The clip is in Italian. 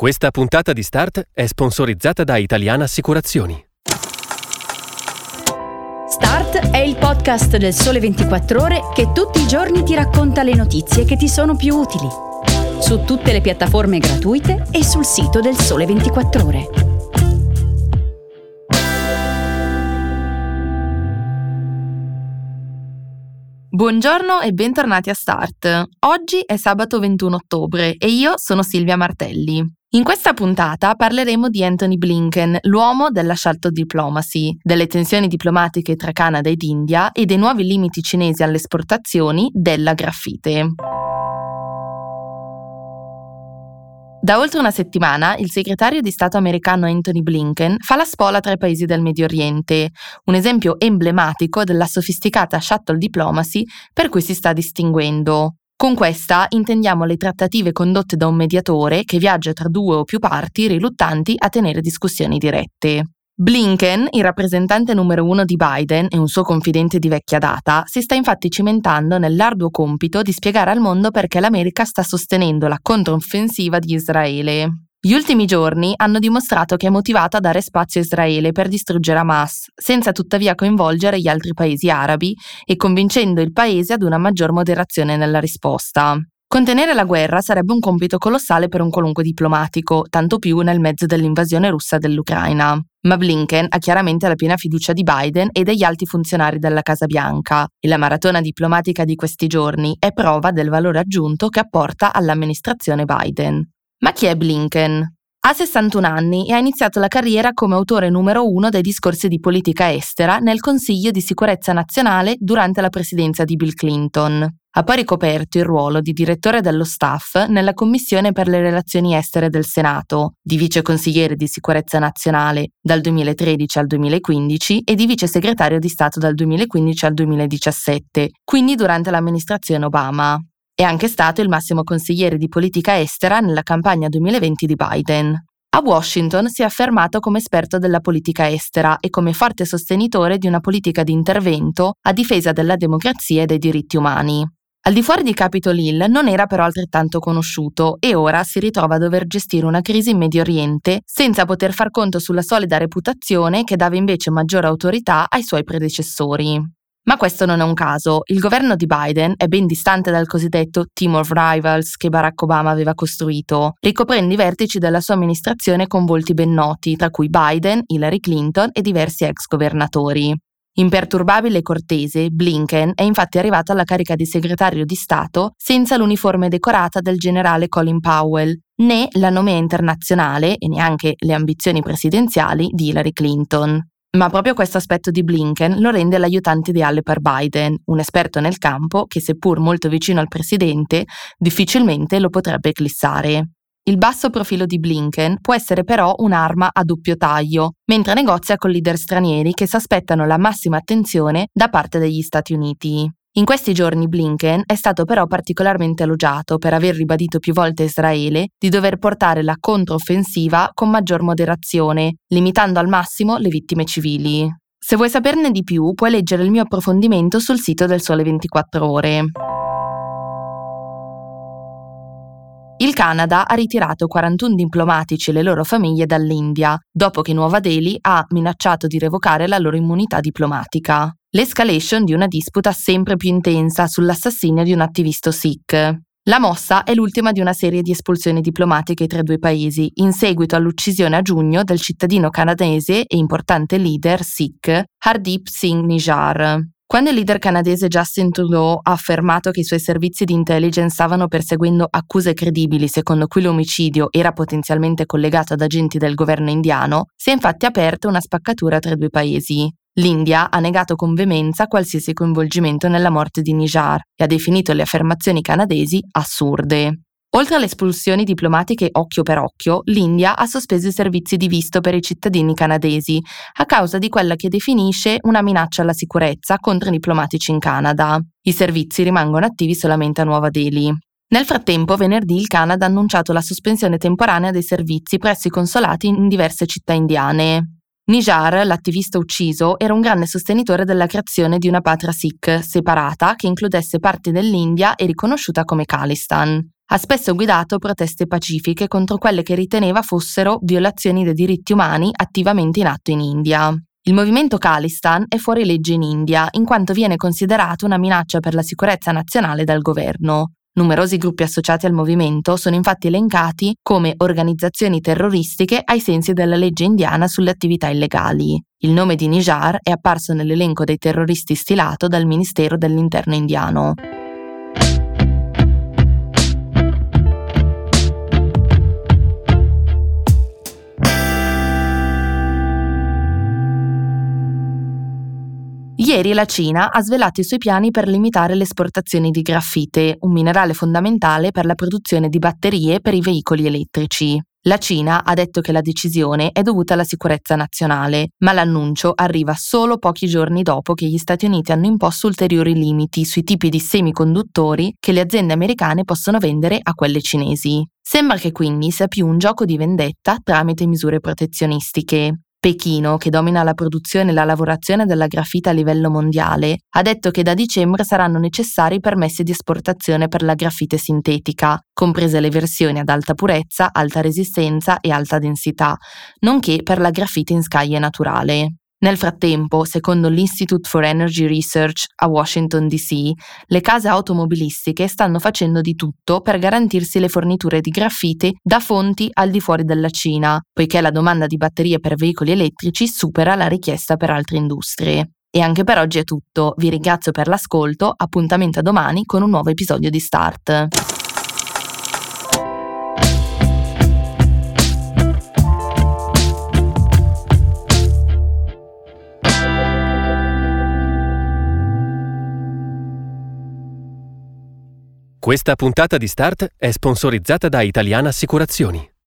Questa puntata di Start è sponsorizzata da Italiana Assicurazioni. Start è il podcast del Sole 24 Ore che tutti i giorni ti racconta le notizie che ti sono più utili. Su tutte le piattaforme gratuite e sul sito del Sole 24 Ore. Buongiorno e bentornati a Start. Oggi è sabato 21 ottobre e io sono Silvia Martelli. In questa puntata parleremo di Anthony Blinken, l'uomo della shelter diplomacy, delle tensioni diplomatiche tra Canada ed India e dei nuovi limiti cinesi alle esportazioni della graffite. Da oltre una settimana il segretario di Stato americano Anthony Blinken fa la spola tra i paesi del Medio Oriente, un esempio emblematico della sofisticata shuttle diplomacy per cui si sta distinguendo. Con questa intendiamo le trattative condotte da un mediatore che viaggia tra due o più parti riluttanti a tenere discussioni dirette. Blinken, il rappresentante numero uno di Biden e un suo confidente di vecchia data, si sta infatti cimentando nell'arduo compito di spiegare al mondo perché l'America sta sostenendo la controffensiva di Israele. Gli ultimi giorni hanno dimostrato che è motivata a dare spazio a Israele per distruggere Hamas, senza tuttavia coinvolgere gli altri paesi arabi e convincendo il paese ad una maggior moderazione nella risposta. Contenere la guerra sarebbe un compito colossale per un qualunque diplomatico, tanto più nel mezzo dell'invasione russa dell'Ucraina. Ma Blinken ha chiaramente la piena fiducia di Biden e degli alti funzionari della Casa Bianca e la maratona diplomatica di questi giorni è prova del valore aggiunto che apporta all'amministrazione Biden. Ma chi è Blinken? Ha 61 anni e ha iniziato la carriera come autore numero uno dei discorsi di politica estera nel Consiglio di sicurezza nazionale durante la presidenza di Bill Clinton. Ha poi ricoperto il ruolo di direttore dello staff nella Commissione per le relazioni estere del Senato, di viceconsigliere di sicurezza nazionale dal 2013 al 2015 e di vice segretario di Stato dal 2015 al 2017, quindi durante l'amministrazione Obama. È anche stato il massimo consigliere di politica estera nella campagna 2020 di Biden. A Washington si è affermato come esperto della politica estera e come forte sostenitore di una politica di intervento a difesa della democrazia e dei diritti umani. Al di fuori di Capitol Hill non era però altrettanto conosciuto e ora si ritrova a dover gestire una crisi in Medio Oriente senza poter far conto sulla solida reputazione che dava invece maggiore autorità ai suoi predecessori. Ma questo non è un caso. Il governo di Biden è ben distante dal cosiddetto team of rivals che Barack Obama aveva costruito, ricoprendo i vertici della sua amministrazione con volti ben noti, tra cui Biden, Hillary Clinton e diversi ex governatori. Imperturbabile e cortese, Blinken è infatti arrivato alla carica di segretario di Stato senza l'uniforme decorata del generale Colin Powell, né la nomea internazionale e neanche le ambizioni presidenziali di Hillary Clinton. Ma proprio questo aspetto di Blinken lo rende l'aiutante ideale per Biden, un esperto nel campo che, seppur molto vicino al presidente, difficilmente lo potrebbe eclissare. Il basso profilo di Blinken può essere però un'arma a doppio taglio, mentre negozia con leader stranieri che si aspettano la massima attenzione da parte degli Stati Uniti. In questi giorni Blinken è stato però particolarmente elogiato per aver ribadito più volte a Israele di dover portare la controffensiva con maggior moderazione, limitando al massimo le vittime civili. Se vuoi saperne di più, puoi leggere il mio approfondimento sul sito del Sole 24 Ore. Il Canada ha ritirato 41 diplomatici e le loro famiglie dall'India, dopo che Nuova Delhi ha minacciato di revocare la loro immunità diplomatica l'escalation di una disputa sempre più intensa sull'assassinio di un attivista Sikh. La mossa è l'ultima di una serie di espulsioni diplomatiche tra i due paesi, in seguito all'uccisione a giugno del cittadino canadese e importante leader Sikh Hardeep Singh Nijar. Quando il leader canadese Justin Trudeau ha affermato che i suoi servizi di intelligence stavano perseguendo accuse credibili secondo cui l'omicidio era potenzialmente collegato ad agenti del governo indiano, si è infatti aperta una spaccatura tra i due paesi. L'India ha negato con veemenza qualsiasi coinvolgimento nella morte di Nijar e ha definito le affermazioni canadesi assurde. Oltre alle espulsioni diplomatiche occhio per occhio, l'India ha sospeso i servizi di visto per i cittadini canadesi a causa di quella che definisce una minaccia alla sicurezza contro i diplomatici in Canada. I servizi rimangono attivi solamente a Nuova Delhi. Nel frattempo, venerdì il Canada ha annunciato la sospensione temporanea dei servizi presso i consolati in diverse città indiane. Nijar, l'attivista ucciso, era un grande sostenitore della creazione di una patria Sikh separata che includesse parti dell'India e riconosciuta come Khalistan. Ha spesso guidato proteste pacifiche contro quelle che riteneva fossero violazioni dei diritti umani attivamente in atto in India. Il movimento Khalistan è fuori legge in India in quanto viene considerato una minaccia per la sicurezza nazionale dal governo. Numerosi gruppi associati al movimento sono infatti elencati come organizzazioni terroristiche ai sensi della legge indiana sulle attività illegali. Il nome di Nijar è apparso nell'elenco dei terroristi stilato dal Ministero dell'Interno indiano. Ieri la Cina ha svelato i suoi piani per limitare le esportazioni di graffite, un minerale fondamentale per la produzione di batterie per i veicoli elettrici. La Cina ha detto che la decisione è dovuta alla sicurezza nazionale, ma l'annuncio arriva solo pochi giorni dopo che gli Stati Uniti hanno imposto ulteriori limiti sui tipi di semiconduttori che le aziende americane possono vendere a quelle cinesi. Sembra che quindi sia più un gioco di vendetta tramite misure protezionistiche. Pechino, che domina la produzione e la lavorazione della grafita a livello mondiale, ha detto che da dicembre saranno necessari permessi di esportazione per la grafite sintetica, comprese le versioni ad alta purezza, alta resistenza e alta densità, nonché per la grafite in scaglie naturale. Nel frattempo, secondo l'Institute for Energy Research a Washington DC, le case automobilistiche stanno facendo di tutto per garantirsi le forniture di graffiti da fonti al di fuori della Cina, poiché la domanda di batterie per veicoli elettrici supera la richiesta per altre industrie. E anche per oggi è tutto, vi ringrazio per l'ascolto, appuntamento a domani con un nuovo episodio di Start. Questa puntata di Start è sponsorizzata da Italiana Assicurazioni.